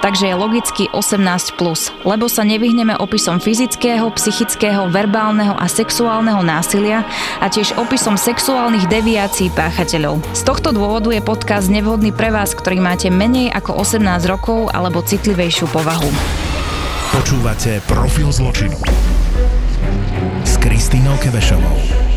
takže je logicky 18+, plus, lebo sa nevyhneme opisom fyzického, psychického, verbálneho a sexuálneho násilia a tiež opisom sexuálnych deviácií páchateľov. Z tohto dôvodu je podcast nevhodný pre vás, ktorý máte menej ako 18 rokov alebo citlivejšiu povahu. Počúvate Profil zločinu s Kristínou Kevešovou.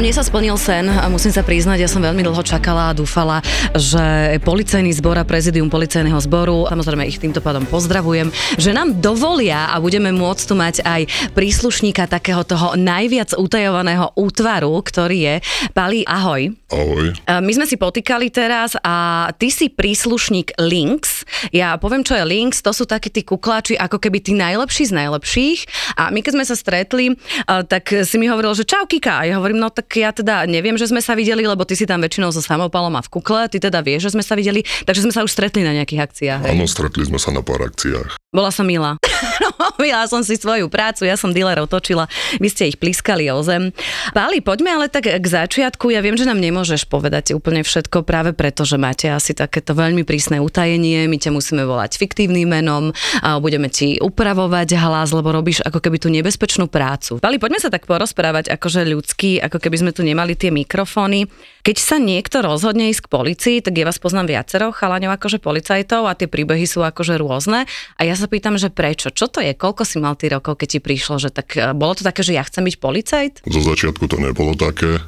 Mne sa splnil sen, musím sa priznať, ja som veľmi dlho čakala a dúfala, že policajný zbor a prezidium policajného zboru, samozrejme ich týmto pádom pozdravujem, že nám dovolia a budeme môcť tu mať aj príslušníka takého toho najviac utajovaného útvaru, ktorý je Pali, ahoj. Ahoj. My sme si potýkali teraz a ty si príslušník Lynx. Ja poviem, čo je Lynx, to sú takí tí kukláči, ako keby tí najlepší z najlepších. A my keď sme sa stretli, tak si mi hovoril, že čau Kika. A ja hovorím, no tak ja teda neviem, že sme sa videli, lebo ty si tam väčšinou so samopalom a v kukle, ty teda vieš, že sme sa videli, takže sme sa už stretli na nejakých akciách. Áno, stretli sme sa na pár akciách. Bola som milá. Robila som si svoju prácu, ja som dealerov točila, vy ste ich pliskali o zem. Páli, poďme ale tak k začiatku. Ja viem, že nám nemôžeš povedať úplne všetko práve preto, že máte asi takéto veľmi prísne utajenie. My ťa musíme volať fiktívnym menom a budeme ti upravovať hlas, lebo robíš ako keby tú nebezpečnú prácu. Páli, poďme sa tak porozprávať akože ľudský, ako keby sme tu nemali tie mikrofóny. Keď sa niekto rozhodne ísť k policii, tak ja vás poznám viacero chalaňov akože policajtov a tie príbehy sú akože rôzne. A ja sa pýtam, že prečo? Čo to je? Koľko si mal ty rokov, keď ti prišlo? Že tak, e, bolo to také, že ja chcem byť policajt? Zo začiatku to nebolo také,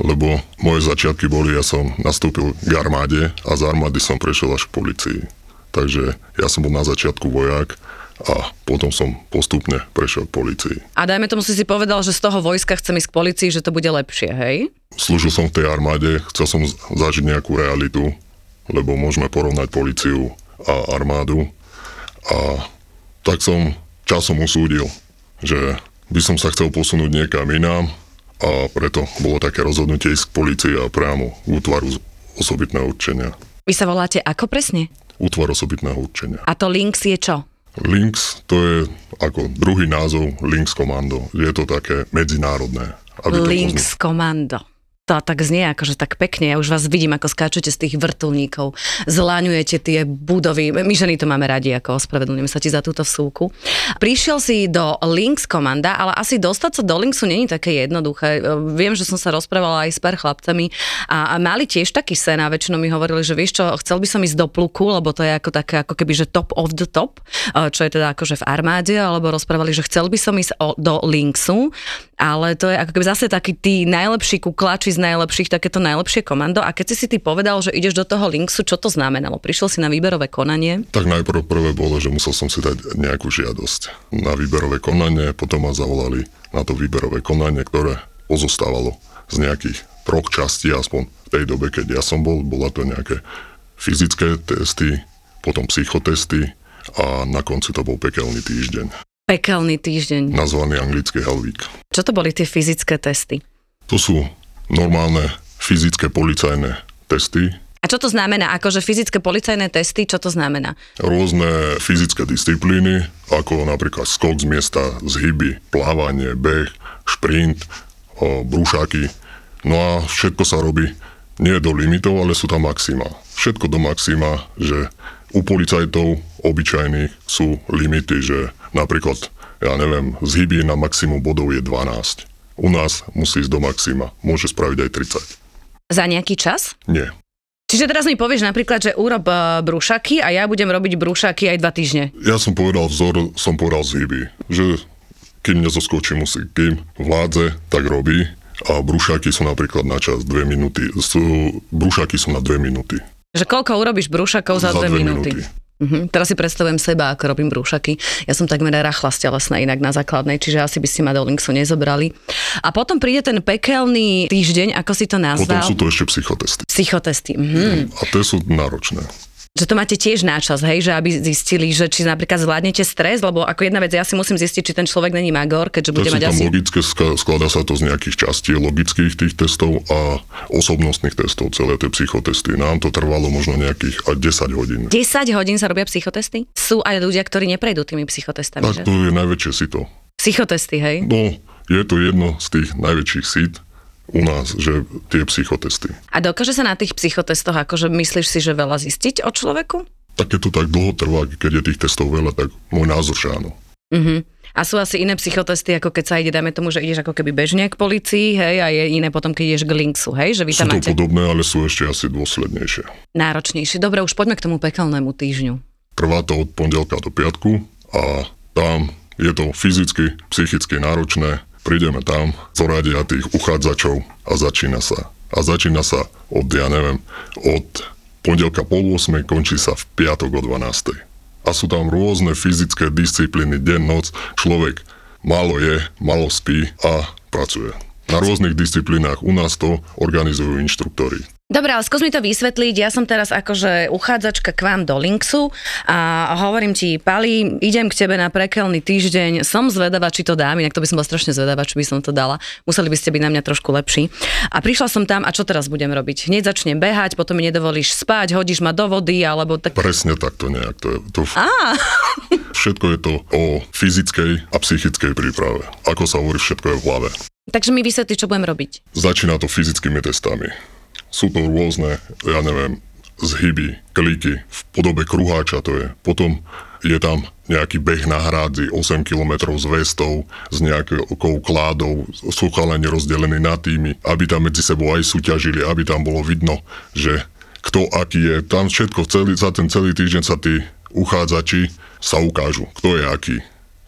lebo moje začiatky boli, ja som nastúpil k armáde a z armády som prešiel až k policii. Takže ja som bol na začiatku vojak a potom som postupne prešiel k policii. A dajme tomu si si povedal, že z toho vojska chcem ísť k policii, že to bude lepšie, hej? Slúžil som v tej armáde, chcel som zažiť nejakú realitu, lebo môžeme porovnať policiu a armádu. A tak som časom usúdil, že by som sa chcel posunúť niekam inám a preto bolo také rozhodnutie ísť k policii a priamo k útvaru osobitného určenia. Vy sa voláte ako presne? Útvar osobitného určenia. A to Lynx je čo? Lynx to je ako druhý názov Lynx Commando. Je to také medzinárodné. Aby to Lynx Komando. To tak znie akože tak pekne, ja už vás vidím, ako skáčete z tých vrtulníkov, zláňujete tie budovy, my ženy to máme radi, ako ospravedlňujem sa ti za túto vsúku. Prišiel si do Lynx komanda, ale asi dostať sa do Lynxu není také jednoduché. Viem, že som sa rozprávala aj s pár chlapcami a, mali tiež taký sen a väčšinou mi hovorili, že vieš čo, chcel by som ísť do pluku, lebo to je ako také, ako keby, že top of the top, čo je teda akože v armáde, alebo rozprávali, že chcel by som ísť do Lynxu, ale to je ako keby zase taký tí najlepší kuklači z najlepších, takéto najlepšie komando. A keď si si ty povedal, že ideš do toho Lynxu, čo to znamenalo? Prišiel si na výberové konanie? Tak najprv prvé bolo, že musel som si dať nejakú žiadosť na výberové konanie, potom ma zavolali na to výberové konanie, ktoré pozostávalo z nejakých troch častí, aspoň v tej dobe, keď ja som bol, bola to nejaké fyzické testy, potom psychotesty a na konci to bol pekelný týždeň, Pekelný týždeň. nazvaný anglický Hell Week. Čo to boli tie fyzické testy? To sú normálne fyzické policajné testy, A čo to znamená? Akože fyzické policajné testy, čo to znamená? rôzne fyzické disciplíny, ako napríklad skok z miesta, zhyby, plávanie, beh, šprint, brúšaky. No a všetko sa robí nie do limitov, ale sú tam maxima. Všetko do maxima, že u policajtov obyčajných sú limity, že napríklad, ja neviem, zhyby na maximum bodov je 12. U nás musí ísť do maxima. Môže spraviť aj 30. Za nejaký čas? Nie. Čiže teraz mi povieš napríklad, že urob eh, brúšaky a ja budem robiť brúšaky aj dva týždne. Ja som povedal vzor, som povedal zhyby, že kým nezoskočí musí, kým vládze, tak robí. A brúšaky sú napríklad na čas 2 minúty. Sú, brúšaky sú na 2 minúty. Že koľko urobíš brúšakov za, Za dve dve minúty? minúty. Uh-huh. Teraz si predstavujem seba, ako robím brúšaky. Ja som takmer rachla stelesná inak na základnej, čiže asi by ste ma do Linksu nezobrali. A potom príde ten pekelný týždeň, ako si to Potom nazval. sú to ešte psychotesty. Psychotesty. Uh-huh. A tie sú náročné. Že to máte tiež náčas, hej, že aby zistili, že či napríklad zvládnete stres, lebo ako jedna vec, ja si musím zistiť, či ten človek není magor, keďže bude to mať asi... logické, skladá sa to z nejakých častí logických tých testov a osobnostných testov, celé tie psychotesty. Nám to trvalo možno nejakých aj 10 hodín. 10 hodín sa robia psychotesty? Sú aj ľudia, ktorí neprejdú tými psychotestami, Tak že? to je najväčšie sito. Psychotesty, hej? No, je to jedno z tých najväčších sit u nás, že tie psychotesty. A dokáže sa na tých psychotestoch, akože myslíš si, že veľa zistiť o človeku? Tak keď to tak dlho trvá, keď je tých testov veľa, tak môj názor, že áno. Mhm. A sú asi iné psychotesty, ako keď sa ide, dajme tomu, že ideš ako keby bežne k policii, hej, a je iné potom, keď ideš k Linksu, hej, že vy Sú tam to máte podobné, ale sú ešte asi dôslednejšie. náročnejšie. Dobre, už poďme k tomu pekelnému týždňu. Trvá to od pondelka do piatku a tam je to fyzicky, psychicky náročné. Prídeme tam, zoradia tých uchádzačov a začína sa. A začína sa od, ja neviem, od pondelka pol 8, končí sa v piatok o 12. A sú tam rôzne fyzické disciplíny, deň, noc. Človek málo je, málo spí a pracuje. Na rôznych disciplínach u nás to organizujú inštruktori. Dobre, ale skús mi to vysvetliť. Ja som teraz akože uchádzačka k vám do Linksu a hovorím ti, Pali, idem k tebe na prekelný týždeň, som zvedavá, či to dám, inak to by som bola strašne zvedavá, či by som to dala. Museli by ste byť na mňa trošku lepší. A prišla som tam a čo teraz budem robiť? Hneď začnem behať, potom mi nedovolíš spať, hodíš ma do vody, alebo tak... Presne takto nejak. To je, to všetko je to o fyzickej a psychickej príprave. Ako sa hovorí, všetko je v hlave. Takže mi vysvetli, čo budem robiť. Začína to fyzickými testami. Sú to rôzne, ja neviem, zhyby, kliky v podobe kruháča to je. Potom je tam nejaký beh na hrádzi, 8 km s vestou, s nejakou kládou, sú chalani rozdelení na týmy, aby tam medzi sebou aj súťažili, aby tam bolo vidno, že kto aký je. Tam všetko, celý, za ten celý týždeň sa tí uchádzači sa ukážu, kto je aký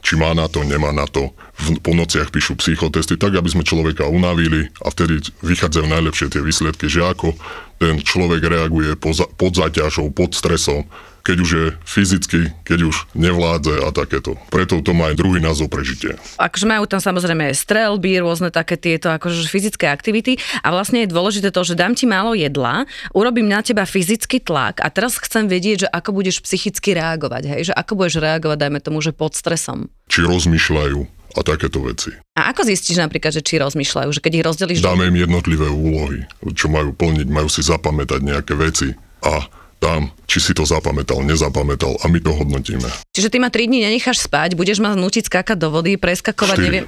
či má na to, nemá na to. V, po nociach píšu psychotesty, tak aby sme človeka unavili a vtedy vychádzajú najlepšie tie výsledky, že ako ten človek reaguje po, za, pod zaťažou, pod stresom, keď už je fyzicky, keď už nevládze a takéto. Preto to má aj druhý názov prežitie. Akože majú tam samozrejme strelby, rôzne také tieto akože fyzické aktivity a vlastne je dôležité to, že dám ti málo jedla, urobím na teba fyzický tlak a teraz chcem vedieť, že ako budeš psychicky reagovať, hej, že ako budeš reagovať, dajme tomu, že pod stresom. Či rozmýšľajú a takéto veci. A ako zistíš napríklad, že či rozmýšľajú, že keď ich rozdelíš... Dáme im jednotlivé úlohy, čo majú plniť, majú si zapamätať nejaké veci a tam, či si to zapamätal, nezapamätal a my to hodnotíme. Čiže ty ma 3 dní nenecháš spať, budeš ma nutiť skákať do vody, preskakovať, Štyri. neviem...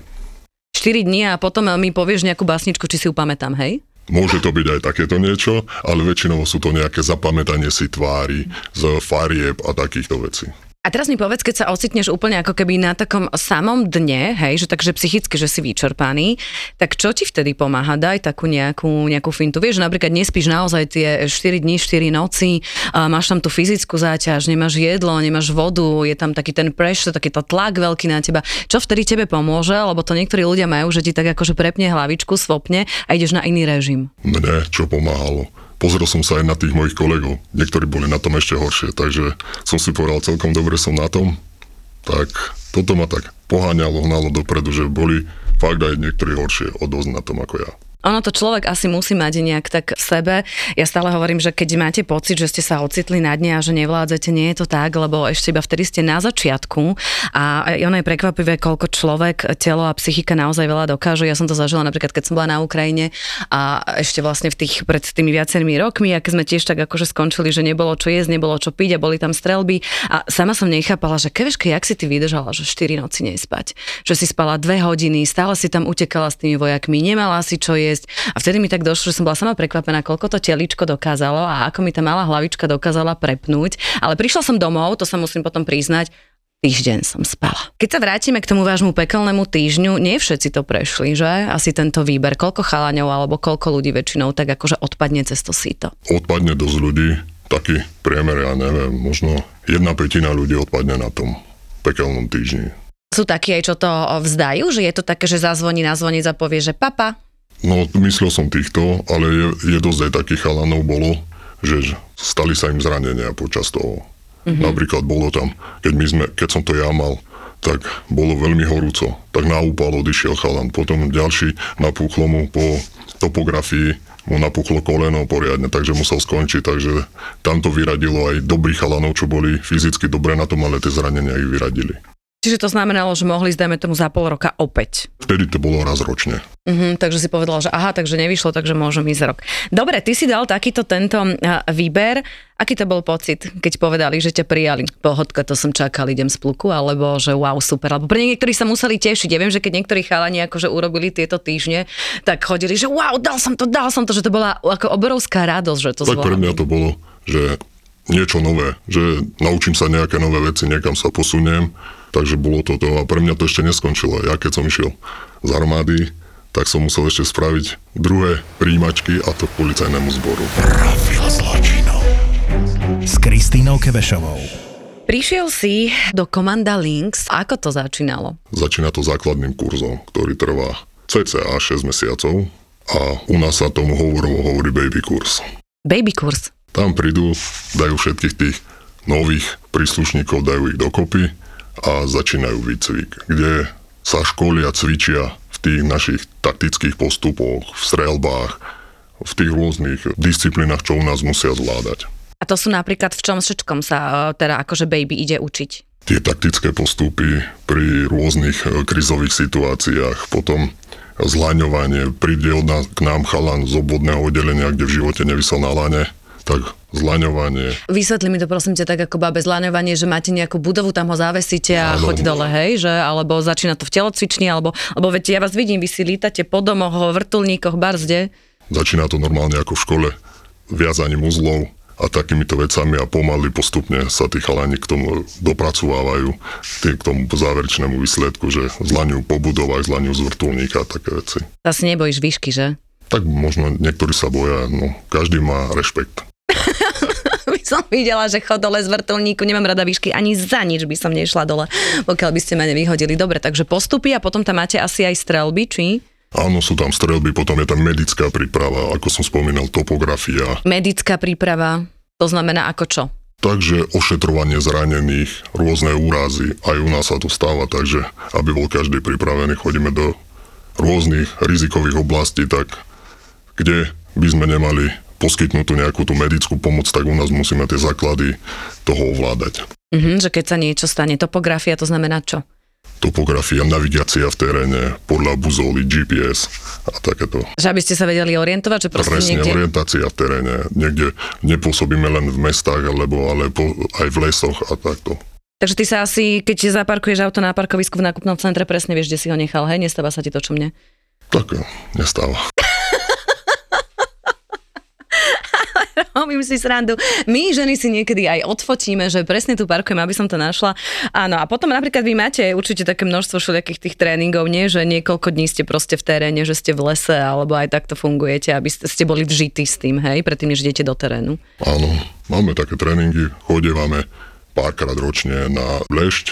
4 dní a potom mi povieš nejakú básničku, či si ju pamätám, hej? Môže to byť aj takéto niečo, ale väčšinou sú to nejaké zapamätanie si tvári z farieb a takýchto vecí. A teraz mi povedz, keď sa ocitneš úplne ako keby na takom samom dne, hej, že takže psychicky, že si vyčerpaný, tak čo ti vtedy pomáha? Daj takú nejakú, nejakú fintu. Vieš, že napríklad nespíš naozaj tie 4 dní, 4 noci, máš tam tú fyzickú záťaž, nemáš jedlo, nemáš vodu, je tam taký ten pressure, taký to tlak veľký na teba. Čo vtedy tebe pomôže? Lebo to niektorí ľudia majú, že ti tak akože prepne hlavičku, svopne a ideš na iný režim. Mne čo pomáhalo? Pozrel som sa aj na tých mojich kolegov. Niektorí boli na tom ešte horšie, takže som si povedal, celkom dobre som na tom. Tak toto ma tak poháňalo, hnalo dopredu, že boli fakt aj niektorí horšie o na tom ako ja. Ono to človek asi musí mať nejak tak v sebe. Ja stále hovorím, že keď máte pocit, že ste sa ocitli na dne a že nevládzete, nie je to tak, lebo ešte iba vtedy ste na začiatku a ono je prekvapivé, koľko človek, telo a psychika naozaj veľa dokážu. Ja som to zažila napríklad, keď som bola na Ukrajine a ešte vlastne v tých, pred tými viacerými rokmi, a keď sme tiež tak akože skončili, že nebolo čo jesť, nebolo čo piť a boli tam strelby a sama som nechápala, že keveške, jak si ty vydržala, že 4 noci nespať, že si spala 2 hodiny, stále si tam utekala s tými vojakmi, nemala si čo jesť a vtedy mi tak došlo, že som bola sama prekvapená, koľko to teličko dokázalo a ako mi tá malá hlavička dokázala prepnúť. Ale prišla som domov, to sa musím potom priznať, týždeň som spala. Keď sa vrátime k tomu vášmu pekelnému týždňu, nie všetci to prešli, že? Asi tento výber. Koľko chalaňov alebo koľko ľudí väčšinou tak akože odpadne cez to síto? Odpadne dosť ľudí, taký priemer, ja neviem, možno jedna petina ľudí odpadne na tom pekelnom týždni. Sú takí aj, čo to vzdajú, že je to také, že zazvoní na zvonic a povie, že papa, No, myslel som týchto, ale je, je dosť aj takých chalanov bolo, že stali sa im zranenia počas toho. Mm-hmm. Napríklad bolo tam, keď, my sme, keď som to ja mal, tak bolo veľmi horúco. Tak na úpal odišiel chalan. Potom ďalší napúchlo mu po topografii mu napuchlo koleno poriadne, takže musel skončiť, takže tam to vyradilo aj dobrých chalanov, čo boli fyzicky dobre na tom, ale tie zranenia ich vyradili. Čiže to znamenalo, že mohli ísť, dajme tomu, za pol roka opäť. Vtedy to bolo raz ročne. Uh-huh, takže si povedal, že aha, takže nevyšlo, takže môžem ísť rok. Dobre, ty si dal takýto tento výber. Aký to bol pocit, keď povedali, že ťa prijali? Pohodka, to som čakal, idem z pluku, alebo že wow, super. Alebo pre niektorí sa museli tešiť. Ja viem, že keď niektorí chalani akože urobili tieto týždne, tak chodili, že wow, dal som to, dal som to, že to bola ako obrovská radosť, že to Tak pre mňa to bolo, že niečo nové, že naučím sa nejaké nové veci, niekam sa posuniem Takže bolo to to a pre mňa to ešte neskončilo. Ja keď som išiel z armády, tak som musel ešte spraviť druhé príjimačky a to k policajnému zboru. Profil zločinov s Kristínou Kevešovou. Prišiel si do komanda Links. Ako to začínalo? Začína to základným kurzom, ktorý trvá cca 6 mesiacov a u nás sa tomu hovorovo hovorí baby kurz. Baby kurz? Tam prídu, dajú všetkých tých nových príslušníkov, dajú ich dokopy a začínajú výcvik, kde sa školia, cvičia v tých našich taktických postupoch, v strelbách, v tých rôznych disciplínach, čo u nás musia zvládať. A to sú napríklad v čom všetkom sa e, teda akože baby ide učiť? Tie taktické postupy pri rôznych e, krizových situáciách, potom zlaňovanie, príde od nás k nám chalan z obvodného oddelenia, kde v živote nevysel na lane, tak zlaňovanie. Vysvetli mi to prosím ťa tak ako babe zlaňovanie, že máte nejakú budovu, tam ho zavesíte a choď dole, hej, že, alebo začína to v telocvični, alebo, alebo viete, ja vás vidím, vy si lítate po domoch, vrtulníkoch, barzde. Začína to normálne ako v škole, viazaním uzlov a takýmito vecami a pomaly postupne sa tí chalani k tomu dopracovávajú, tým k tomu záverečnému výsledku, že zlaňujú po budovách, zlaňujú z vrtulníka a také veci. Zase nebojíš výšky, že? Tak možno niektorí sa boja, no každý má rešpekt. By som videla, že chod dole z vrtulníku, nemám rada výšky, ani za nič by som nešla dole, pokiaľ by ste ma nevyhodili. Dobre, takže postupy a potom tam máte asi aj strelby, či? Áno, sú tam strelby, potom je tam medická príprava, ako som spomínal, topografia. Medická príprava, to znamená ako čo? Takže ošetrovanie zranených, rôzne úrazy, aj u nás sa to stáva, takže aby bol každý pripravený, chodíme do rôznych rizikových oblastí, tak kde by sme nemali poskytnutú nejakú tú medickú pomoc, tak u nás musíme tie základy toho ovládať. Mm-hmm, že keď sa niečo stane, topografia to znamená čo? topografia, navigácia v teréne, podľa buzoly, GPS a takéto. Že aby ste sa vedeli orientovať, že Presne, niekde... orientácia v teréne. Niekde nepôsobíme len v mestách, alebo ale po, aj v lesoch a takto. Takže ty sa asi, keď zaparkuješ auto na parkovisku v nákupnom centre, presne vieš, kde si ho nechal, hej? Nestáva sa ti to, čo mne? Tak, nestáva. robím si srandu. My ženy si niekedy aj odfotíme, že presne tu parkujem, aby som to našla. Áno, a potom napríklad vy máte určite také množstvo všelijakých tých tréningov, nie? Že niekoľko dní ste proste v teréne, že ste v lese, alebo aj takto fungujete, aby ste, ste boli vžití s tým, hej, predtým, než idete do terénu. Áno, máme také tréningy, chodievame párkrát ročne na lešť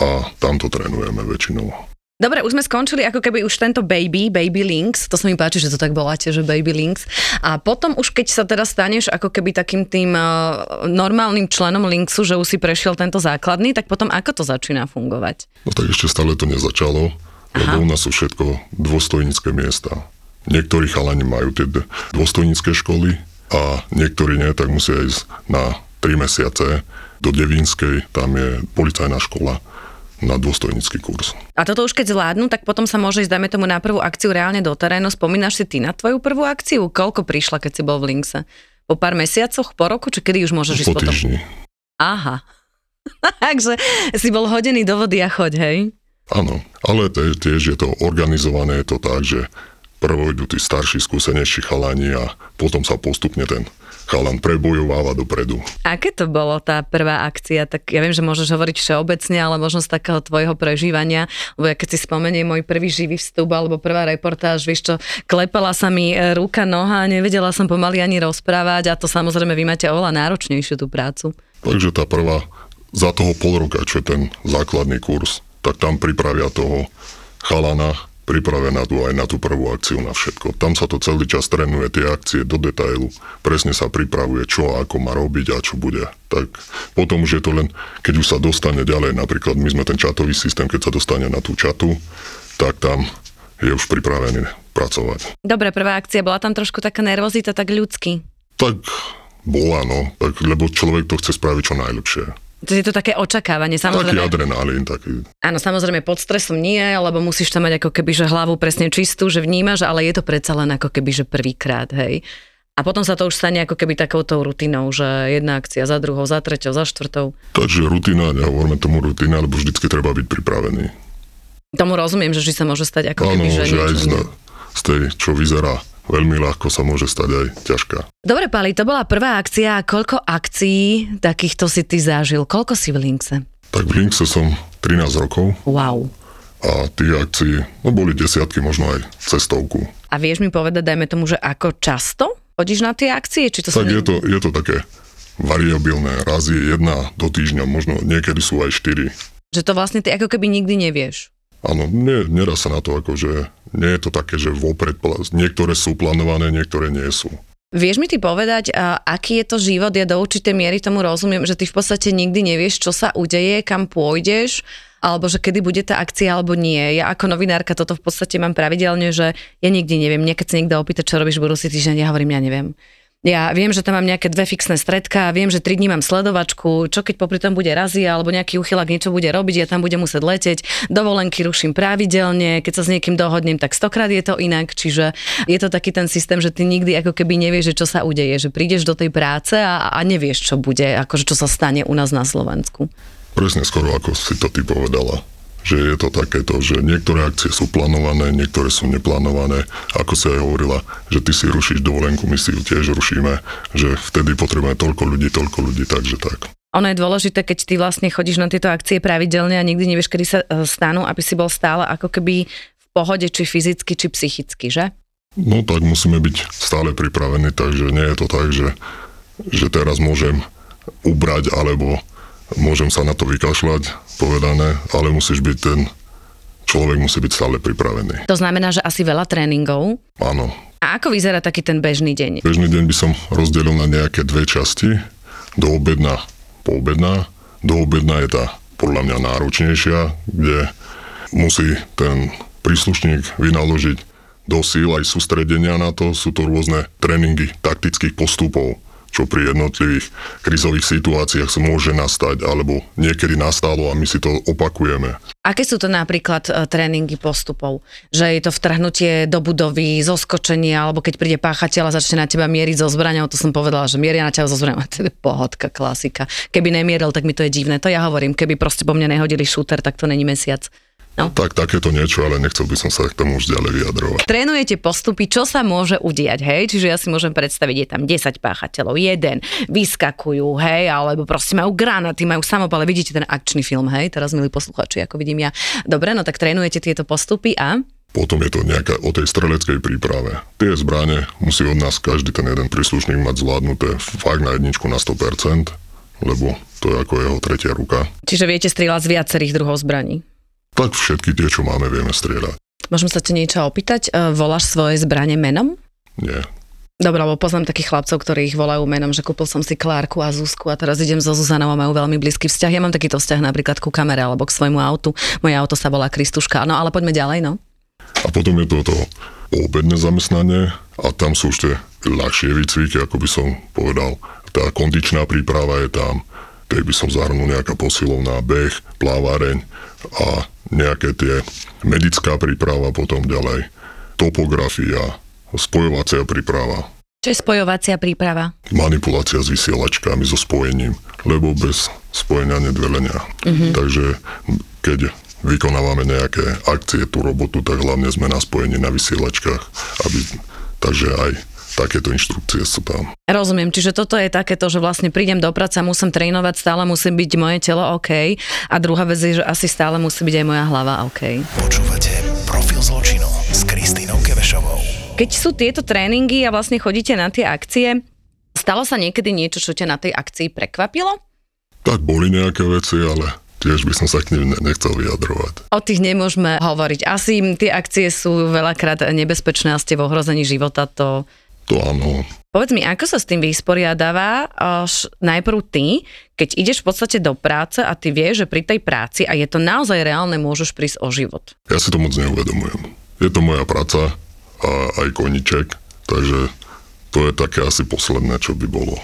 a tam to trénujeme väčšinou. Dobre, už sme skončili ako keby už tento baby, baby links, to sa mi páči, že to tak voláte, že baby links. A potom už keď sa teda staneš ako keby takým tým uh, normálnym členom linksu, že už si prešiel tento základný, tak potom ako to začína fungovať? No tak ešte stále to nezačalo, lebo Aha. u nás sú všetko dôstojnícke miesta. Niektorí chalani majú tie dôstojnícke školy a niektorí nie, tak musia ísť na 3 mesiace do Devínskej, tam je policajná škola na dôstojnícky kurz. A toto už keď zvládnu, tak potom sa môže ísť, dajme tomu, na prvú akciu reálne do terénu. Spomínaš si ty na tvoju prvú akciu? Koľko prišla, keď si bol v Linkse? Po pár mesiacoch, po roku, či kedy už môžeš po ísť potom? týždni. Aha. Takže si bol hodený do vody a choď, hej? Áno, ale tiež je to organizované, je to tak, že prvo idú tí starší, skúsenejší chalani a potom sa postupne ten chalan prebojováva dopredu. Aké to bolo tá prvá akcia? Tak ja viem, že môžeš hovoriť všeobecne, ale možno z takého tvojho prežívania, lebo ja keď si spomeniem môj prvý živý vstup alebo prvá reportáž, vieš čo, klepala sa mi e, ruka, noha, nevedela som pomaly ani rozprávať a to samozrejme vy máte oveľa náročnejšiu tú prácu. Takže tá prvá, za toho pol roka, čo je ten základný kurz, tak tam pripravia toho chalana pripravená tu aj na tú prvú akciu, na všetko. Tam sa to celý čas trénuje, tie akcie do detailu, presne sa pripravuje, čo a ako má robiť a čo bude. Tak potom už je to len, keď už sa dostane ďalej, napríklad my sme ten čatový systém, keď sa dostane na tú čatu, tak tam je už pripravený pracovať. Dobre, prvá akcia, bola tam trošku taká nervozita, tak ľudský. Tak bola, no, tak, lebo človek to chce spraviť čo najlepšie. To je to také očakávanie, Taký samozrejme. adrenalín, taký. Áno, samozrejme pod stresom nie, lebo musíš tam mať ako keby, že hlavu presne čistú, že vnímaš, ale je to predsa len ako keby, že prvýkrát, hej. A potom sa to už stane ako keby takouto rutinou, že jedna akcia za druhou, za treťou, za štvrtou. Takže rutina, nehovoríme tomu rutina, lebo vždycky treba byť pripravený. Tomu rozumiem, že vždy sa môže stať ako Áno, keby, že, že aj z, z tej, čo vyzerá veľmi ľahko, sa môže stať aj ťažká. Dobre, Pali, to bola prvá akcia. Koľko akcií takýchto si ty zažil? Koľko si v Linkse? Tak v Linkse som 13 rokov Wow. a tých akcií, no boli desiatky, možno aj cestovku. A vieš mi povedať, dajme tomu, že ako často chodíš na tie akcie? Či to Tak ne- je to, je to také variabilné. Raz je jedna do týždňa, možno niekedy sú aj štyri. Že to vlastne ty ako keby nikdy nevieš. Áno, nie, nedá sa na to, akože nie je to také, že vopred, niektoré sú plánované, niektoré nie sú. Vieš mi ty povedať, aký je to život? Ja do určitej miery tomu rozumiem, že ty v podstate nikdy nevieš, čo sa udeje, kam pôjdeš, alebo že kedy bude tá akcia, alebo nie. Ja ako novinárka toto v podstate mám pravidelne, že ja nikdy neviem. Mne keď sa niekto opýta, čo robíš budúci týždeň, ja hovorím, ja neviem. Ja viem, že tam mám nejaké dve fixné stredka, viem, že tri dní mám sledovačku, čo keď popri tom bude razia, alebo nejaký uchylak niečo bude robiť, ja tam budem musieť leteť, dovolenky ruším pravidelne, keď sa s niekým dohodnem, tak stokrát je to inak, čiže je to taký ten systém, že ty nikdy ako keby nevieš, že čo sa udeje, že prídeš do tej práce a, a nevieš, čo bude, akože čo sa stane u nás na Slovensku. Presne skoro ako si to ty povedala že je to takéto, že niektoré akcie sú plánované, niektoré sú neplánované. Ako si aj hovorila, že ty si rušíš dovolenku, my si ju tiež rušíme, že vtedy potrebujeme toľko ľudí, toľko ľudí, takže tak. Ono je dôležité, keď ty vlastne chodíš na tieto akcie pravidelne a nikdy nevieš, kedy sa e, stanú, aby si bol stále ako keby v pohode, či fyzicky, či psychicky, že? No tak musíme byť stále pripravení, takže nie je to tak, že, že teraz môžem ubrať alebo môžem sa na to vykašľať, povedané, ale musíš byť ten, človek musí byť stále pripravený. To znamená, že asi veľa tréningov. Áno. A ako vyzerá taký ten bežný deň? Bežný deň by som rozdelil na nejaké dve časti. Do obedna, poobedná. Do obedna je tá podľa mňa náročnejšia, kde musí ten príslušník vynaložiť do síl aj sústredenia na to. Sú to rôzne tréningy taktických postupov, čo pri jednotlivých krizových situáciách môže nastať, alebo niekedy nastalo a my si to opakujeme. Aké sú to napríklad e, tréningy postupov? Že je to vtrhnutie do budovy, zoskočenie, alebo keď príde páchateľ a začne na teba mieriť zo zbraňou, to som povedala, že mieria na teba zo zbraňou, to je pohodka, klasika. Keby nemieril, tak mi to je divné. To ja hovorím, keby proste po mne nehodili šúter, tak to není mesiac. No. Tak takéto niečo, ale nechcel by som sa k tomu už ďalej vyjadrovať. Trénujete postupy, čo sa môže udiať, hej? Čiže ja si môžem predstaviť, je tam 10 páchateľov, jeden, vyskakujú, hej, alebo proste majú granáty, majú samopale, vidíte ten akčný film, hej, teraz milí posluchači, ako vidím ja. Dobre, no tak trénujete tieto postupy a... Potom je to nejaká o tej streleckej príprave. Tie zbrane musí od nás každý ten jeden príslušník mať zvládnuté fakt na jedničku na 100%, lebo to je ako jeho tretia ruka. Čiže viete strieľať z viacerých druhov zbraní. Tak všetky tie, čo máme, vieme strieľať. Môžem sa te niečo opýtať? E, Voláš svoje zbranie menom? Nie. Dobre, lebo poznám takých chlapcov, ktorí ich volajú menom, že kúpil som si Klárku a Zuzku a teraz idem so Zuzanou a majú veľmi blízky vzťah. Ja mám takýto vzťah napríklad ku kamere alebo k svojmu autu. Moje auto sa volá Kristuška. No ale poďme ďalej, no. A potom je to to obedné zamestnanie a tam sú už tie ľahšie výcviky, ako by som povedal. Tá kondičná príprava je tam, tej by som zahrnul nejaká posilovná beh, plávareň a nejaké tie medická príprava potom ďalej, topografia, spojovacia príprava, Čo je spojovacia príprava? manipulácia s vysielačkami, so spojením, lebo bez spojenia nedvelenia. Mm-hmm. Takže keď vykonávame nejaké akcie, tú robotu, tak hlavne sme na spojení na vysielačkách, aby, takže aj takéto inštrukcie sú tam. Rozumiem, čiže toto je takéto, že vlastne prídem do práce, musím trénovať, stále musí byť moje telo OK a druhá vec je, že asi stále musí byť aj moja hlava OK. Počúvate Profil zločinu s Kristínou Kevešovou. Keď sú tieto tréningy a vlastne chodíte na tie akcie, stalo sa niekedy niečo, čo ťa na tej akcii prekvapilo? Tak boli nejaké veci, ale tiež by som sa k nim ne- nechcel vyjadrovať. O tých nemôžeme hovoriť. Asi tie akcie sú veľakrát nebezpečné a ste v ohrození života, to To áno, Povedz mi, ako sa s tým vysporiadáva až najprv ty, keď ideš v podstate do práce a ty vieš, že pri tej práci, a je to naozaj reálne, môžeš prísť o život. ja si to moc neuvedomujem. je to moja práca a aj koniček, takže to je také asi posledné, čo by bolo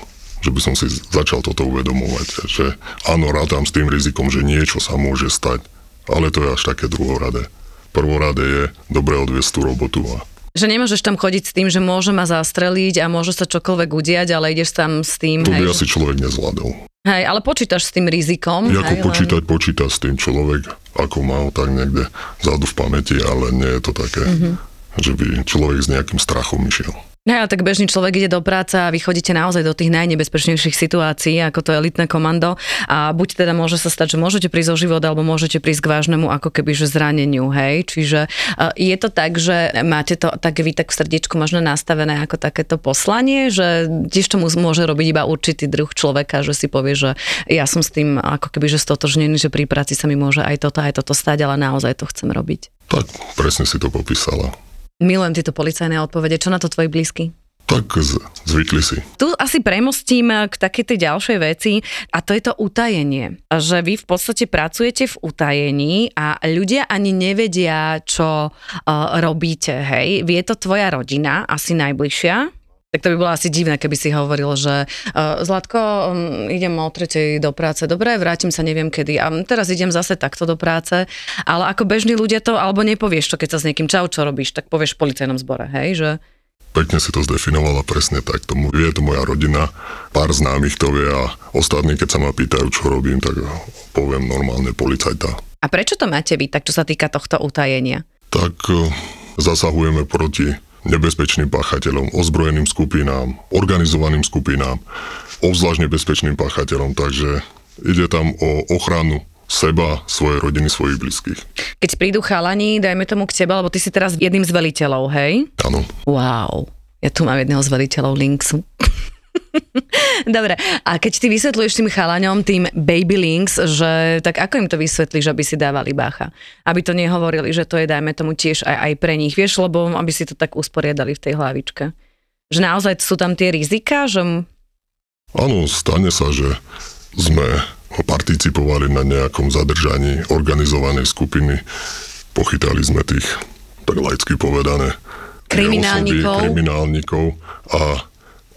že by som si začal toto uvedomovať, že áno, rátam s tým rizikom, že niečo sa môže stať, ale to je až také druhoradé. Prvorade je dobre odviesť tú robotu a že nemôžeš tam chodiť s tým, že môže ma zastreliť a môže sa čokoľvek udiať, ale ideš tam s tým... To by hej, asi človek nezvládol. Hej, ale počítaš s tým rizikom. Ako hej, počítať, počíta s tým človek, ako mal tak niekde vzadu v pamäti, ale nie je to také, mm-hmm. že by človek s nejakým strachom išiel. No ja, tak bežný človek ide do práce a vy chodíte naozaj do tých najnebezpečnejších situácií, ako to elitné komando a buď teda môže sa stať, že môžete prísť o život, alebo môžete prísť k vážnemu ako keby že zraneniu, hej. Čiže uh, je to tak, že máte to tak vy tak v srdiečku možno nastavené ako takéto poslanie, že tiež to môže robiť iba určitý druh človeka, že si povie, že ja som s tým ako keby že stotožnený, že pri práci sa mi môže aj toto, aj toto stať, ale naozaj to chcem robiť. Tak presne si to popísala. Milujem tieto policajné odpovede. Čo na to tvoji blízky? Tak zvykli si. Tu asi premostím k takej tej ďalšej veci a to je to utajenie. Že vy v podstate pracujete v utajení a ľudia ani nevedia, čo uh, robíte, hej. Vie to tvoja rodina, asi najbližšia, tak to by bolo asi divné, keby si hovoril, že uh, Zlatko, um, idem o tretej do práce, dobre, vrátim sa neviem kedy a teraz idem zase takto do práce, ale ako bežní ľudia to, alebo nepovieš to, keď sa s niekým čau, čo robíš, tak povieš v policajnom zbore, hej, že Pekne si to zdefinovala presne tak. Tomu vie to moja rodina, pár známych to vie a ostatní, keď sa ma pýtajú, čo robím, tak poviem normálne policajta. A prečo to máte vy, tak čo sa týka tohto utajenia? Tak uh, zasahujeme proti nebezpečným páchateľom, ozbrojeným skupinám, organizovaným skupinám, obzvlášť nebezpečným páchateľom, takže ide tam o ochranu seba, svojej rodiny, svojich blízkych. Keď prídu chalani, dajme tomu k tebe, lebo ty si teraz jedným z veliteľov, hej? Áno. Wow. Ja tu mám jedného z veliteľov Linksu. Dobre, a keď ty vysvetľuješ tým chalaňom, tým baby links, že tak ako im to vysvetlíš, aby si dávali bacha? Aby to nehovorili, že to je, dajme tomu, tiež aj, aj pre nich, vieš, lebo aby si to tak usporiadali v tej hlavičke. Že naozaj sú tam tie rizika, že... Áno, stane sa, že sme participovali na nejakom zadržaní organizovanej skupiny. Pochytali sme tých, tak laicky povedané, kriminálnikov. Osoby, kriminálnikov a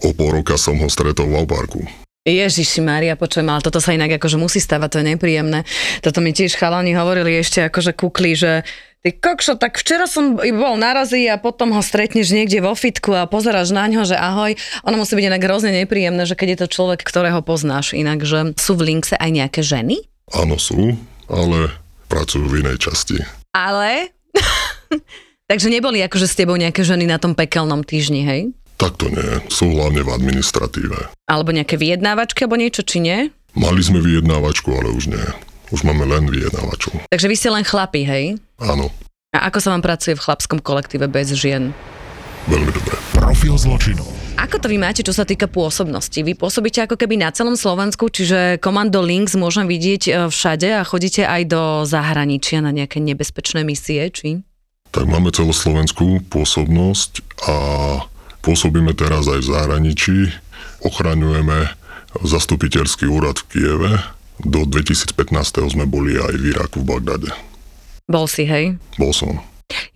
o pol roka som ho stretol v Auparku. Ježiši Mária, počujem, ale toto sa inak akože musí stavať, to je nepríjemné. Toto mi tiež chalani hovorili ešte akože kukli, že ty kokšo, tak včera som bol narazí a potom ho stretneš niekde vo fitku a pozeráš na ňo, že ahoj. Ono musí byť inak hrozne nepríjemné, že keď je to človek, ktorého poznáš. Inak, že sú v Linkse aj nejaké ženy? Áno, sú, ale pracujú v inej časti. Ale? Takže neboli akože s tebou nejaké ženy na tom pekelnom týždni, hej? Tak to nie, sú hlavne v administratíve. Alebo nejaké vyjednávačky alebo niečo, či nie? Mali sme vyjednávačku, ale už nie. Už máme len vyjednávačov. Takže vy ste len chlapi, hej? Áno. A ako sa vám pracuje v chlapskom kolektíve bez žien? Veľmi dobre. Profil zločinu. Ako to vy máte, čo sa týka pôsobnosti? Vy pôsobíte ako keby na celom Slovensku, čiže komando Links môžem vidieť e, všade a chodíte aj do zahraničia na nejaké nebezpečné misie, či? Tak máme celoslovenskú pôsobnosť a Pôsobíme teraz aj v zahraničí, ochraňujeme zastupiteľský úrad v Kieve. Do 2015. sme boli aj v Iraku v Bagdade. Bol si, hej? Bol som.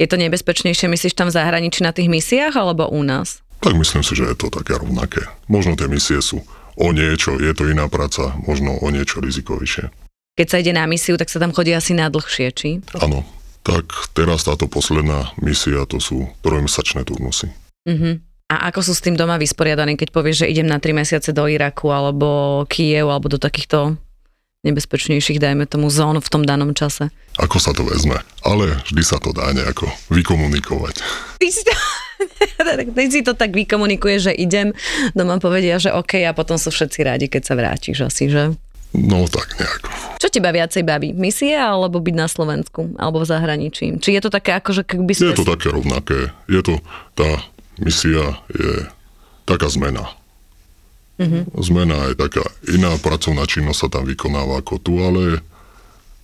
Je to nebezpečnejšie, myslíš tam v zahraničí na tých misiách alebo u nás? Tak myslím si, že je to také rovnaké. Možno tie misie sú o niečo, je to iná práca, možno o niečo rizikovejšie. Keď sa ide na misiu, tak sa tam chodí asi na dlhšie, či? Áno. Tak teraz táto posledná misia, to sú trojmesačné turnusy. Mhm. A ako sú s tým doma vysporiadaní, keď povieš, že idem na 3 mesiace do Iraku alebo Kiev alebo do takýchto nebezpečnejších, dajme tomu, zón v tom danom čase? Ako sa to vezme? Ale vždy sa to dá nejako vykomunikovať. Ty si to, ty si to tak vykomunikuje, že idem, doma povedia, že OK a potom sú všetci rádi, keď sa vrátiš asi, že? No tak nejako. Čo teba viacej baví? Misie alebo byť na Slovensku? Alebo v zahraničí? Či je to také ako, že by ste... Je to také rovnaké. Je to tá misia je taká zmena. Mm-hmm. Zmena je taká iná pracovná činnosť sa tam vykonáva ako tu, ale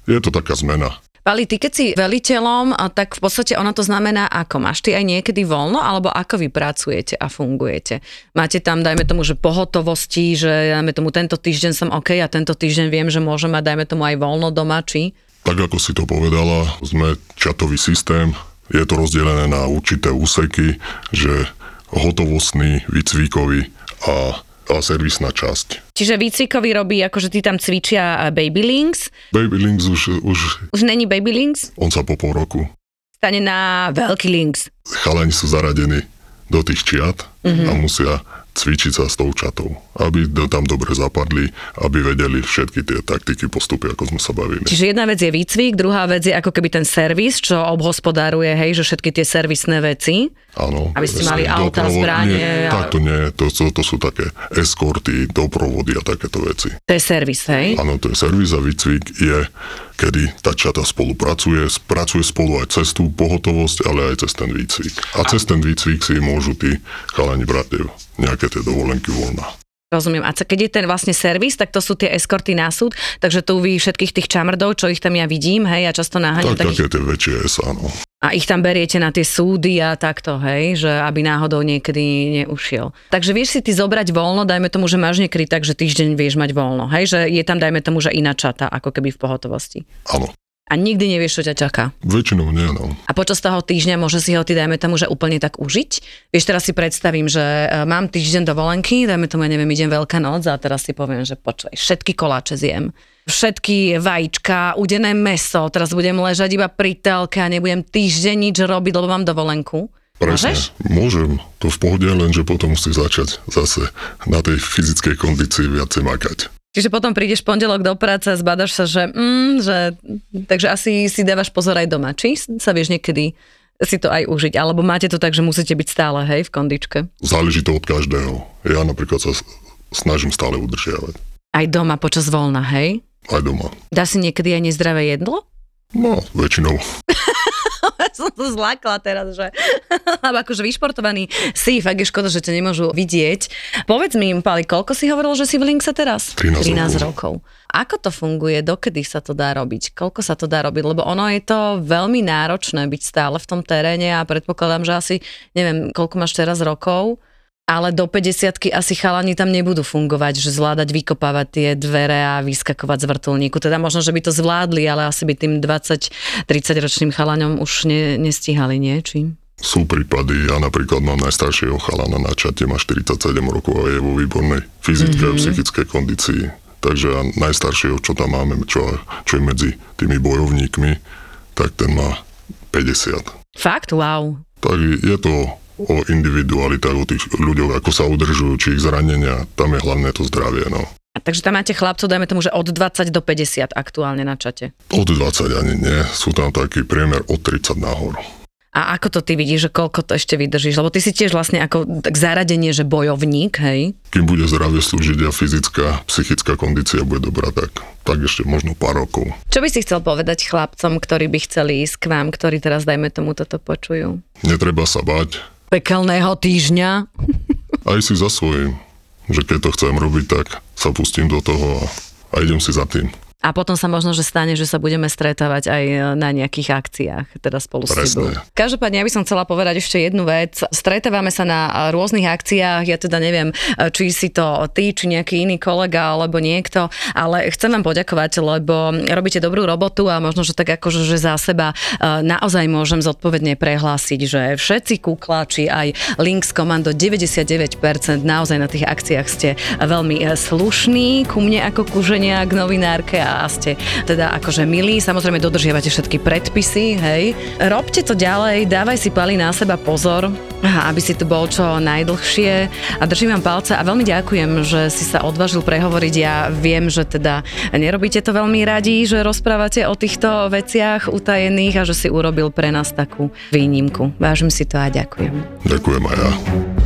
je to taká zmena. Pali, ty keď si veliteľom, tak v podstate ono to znamená ako? Máš ty aj niekedy voľno, alebo ako vy pracujete a fungujete? Máte tam, dajme tomu, že pohotovosti, že dajme tomu tento týždeň som OK a tento týždeň viem, že môžem mať, dajme tomu aj voľno doma, či? Tak ako si to povedala, sme čatový systém, Je to rozdelené na určité úseky, že hotovostný, výcvikový a, a servisná časť. Čiže výcvikový robí, akože ty tam cvičia Baby Links. Baby Links už, už, Už není Baby Links? on sa po pol roku. Stane na veľký Links. Chalani sú zaradení do tých čiat Mhm. a musia cvičiť sa s tou čatou, aby tam dobre zapadli, aby vedeli všetky tie taktiky, postupy, ako sme sa bavili. Čiže jedna vec je výcvik, druhá vec je ako keby ten servis, čo obhospodáruje, hej, že všetky tie servisné veci. Áno. Aby ste mali auta, Doprovod- zbranie Nie, a- takto nie, to, to, to sú také eskorty, doprovody a takéto veci. To je servis, hej? Áno, to je servis a výcvik je, kedy tá čata spolupracuje, pracuje spolu aj cez tú pohotovosť, ale aj cez ten výcvik. A cez ten výcvik si môžu tí chalani brať nejaké tie dovolenky voľna. Rozumiem. A keď je ten vlastne servis, tak to sú tie eskorty na súd, takže tu vy všetkých tých čamrdov, čo ich tam ja vidím, hej, a často naháňam, Tak, tak ich, také tie väčšie áno. a ich tam beriete na tie súdy a takto, hej, že aby náhodou niekedy neušiel. Takže vieš si ty zobrať voľno, dajme tomu, že máš niekedy tak, že týždeň vieš mať voľno, hej, že je tam, dajme tomu, že iná čata, ako keby v pohotovosti. Áno. A nikdy nevieš, čo ťa čaká. Väčšinou nie, no. A počas toho týždňa môže si ho ty, dajme tomu, že úplne tak užiť. Vieš, teraz si predstavím, že e, mám týždeň dovolenky, dajme tomu, ja neviem, idem Veľká noc a teraz si poviem, že počuj, všetky koláče zjem. Všetky vajíčka, udené meso, teraz budem ležať iba pri telke a nebudem týždeň nič robiť, lebo mám dovolenku. Presne. Môžeš? Môžem, to v pohode, lenže potom musí začať zase na tej fyzickej kondícii viacej makať. Čiže potom prídeš pondelok do práce a zbadaš sa, že, mm, že takže asi si dávaš pozor aj doma. Či sa vieš niekedy si to aj užiť? Alebo máte to tak, že musíte byť stále, hej, v kondičke? Záleží to od každého. Ja napríklad sa snažím stále udržiavať. Aj doma počas voľna, hej? Aj doma. Dá si niekedy aj nezdravé jedlo? No, väčšinou. to zlákla teraz, že lebo akože vyšportovaný si, fakt je škoda, že ťa nemôžu vidieť. Povedz mi, Pali, koľko si hovoril, že si v Linkse teraz? 13 13 rokov. Ako to funguje? Dokedy sa to dá robiť? Koľko sa to dá robiť? Lebo ono je to veľmi náročné byť stále v tom teréne a predpokladám, že asi, neviem, koľko máš teraz rokov, ale do 50 asi chalani tam nebudú fungovať, že zvládať vykopávať tie dvere a vyskakovať z vrtulníku. Teda možno, že by to zvládli, ale asi by tým 20-30 ročným chalaňom už ne, nestíhali, nie? Či? Sú prípady, ja napríklad mám najstaršieho chalana na čate, má 47 rokov a je vo výbornej fyzickej Mhm. a psychickej kondícii. Takže najstaršieho, čo tam máme, čo, čo je medzi tými bojovníkmi, tak ten má 50. Fakt? Wow. Tak je to o individualitách, o tých ľuďoch, ako sa udržujú, či ich zranenia, tam je hlavné to zdravie, no. Takže tam máte chlapcov, dajme tomu, že od 20 do 50 aktuálne na čate. Od 20 ani nie, sú tam taký priemer od 30 nahor. A ako to ty vidíš, že koľko to ešte vydržíš? Lebo ty si tiež vlastne ako tak zaradenie, že bojovník, hej? Kým bude zdravie slúžiť a fyzická, psychická kondícia bude dobrá, tak, tak ešte možno pár rokov. Čo by si chcel povedať chlapcom, ktorí by chceli ísť k vám, ktorí teraz, dajme tomu, toto počujú? Netreba sa bať, Pekelného týždňa. aj si za svojím, že keď to chcem robiť, tak sa pustím do toho a, a idem si za tým. A potom sa možno, že stane, že sa budeme stretávať aj na nejakých akciách, teda spolu s tebou. Presne. Každopádne, ja by som chcela povedať ešte jednu vec. Stretávame sa na rôznych akciách, ja teda neviem, či si to ty, či nejaký iný kolega, alebo niekto, ale chcem vám poďakovať, lebo robíte dobrú robotu a možno, že tak akože že za seba e, naozaj môžem zodpovedne prehlásiť, že všetci kukláči, aj Links Komando 99% naozaj na tých akciách ste veľmi e, slušní ku mne ako ku žene a k novinárke a ste teda akože milí, samozrejme dodržiavate všetky predpisy, hej. Robte to ďalej, dávaj si pali na seba pozor, aby si tu bol čo najdlhšie a držím vám palce a veľmi ďakujem, že si sa odvážil prehovoriť. Ja viem, že teda nerobíte to veľmi radi, že rozprávate o týchto veciach utajených a že si urobil pre nás takú výnimku. Vážim si to a ďakujem. Ďakujem aj ja.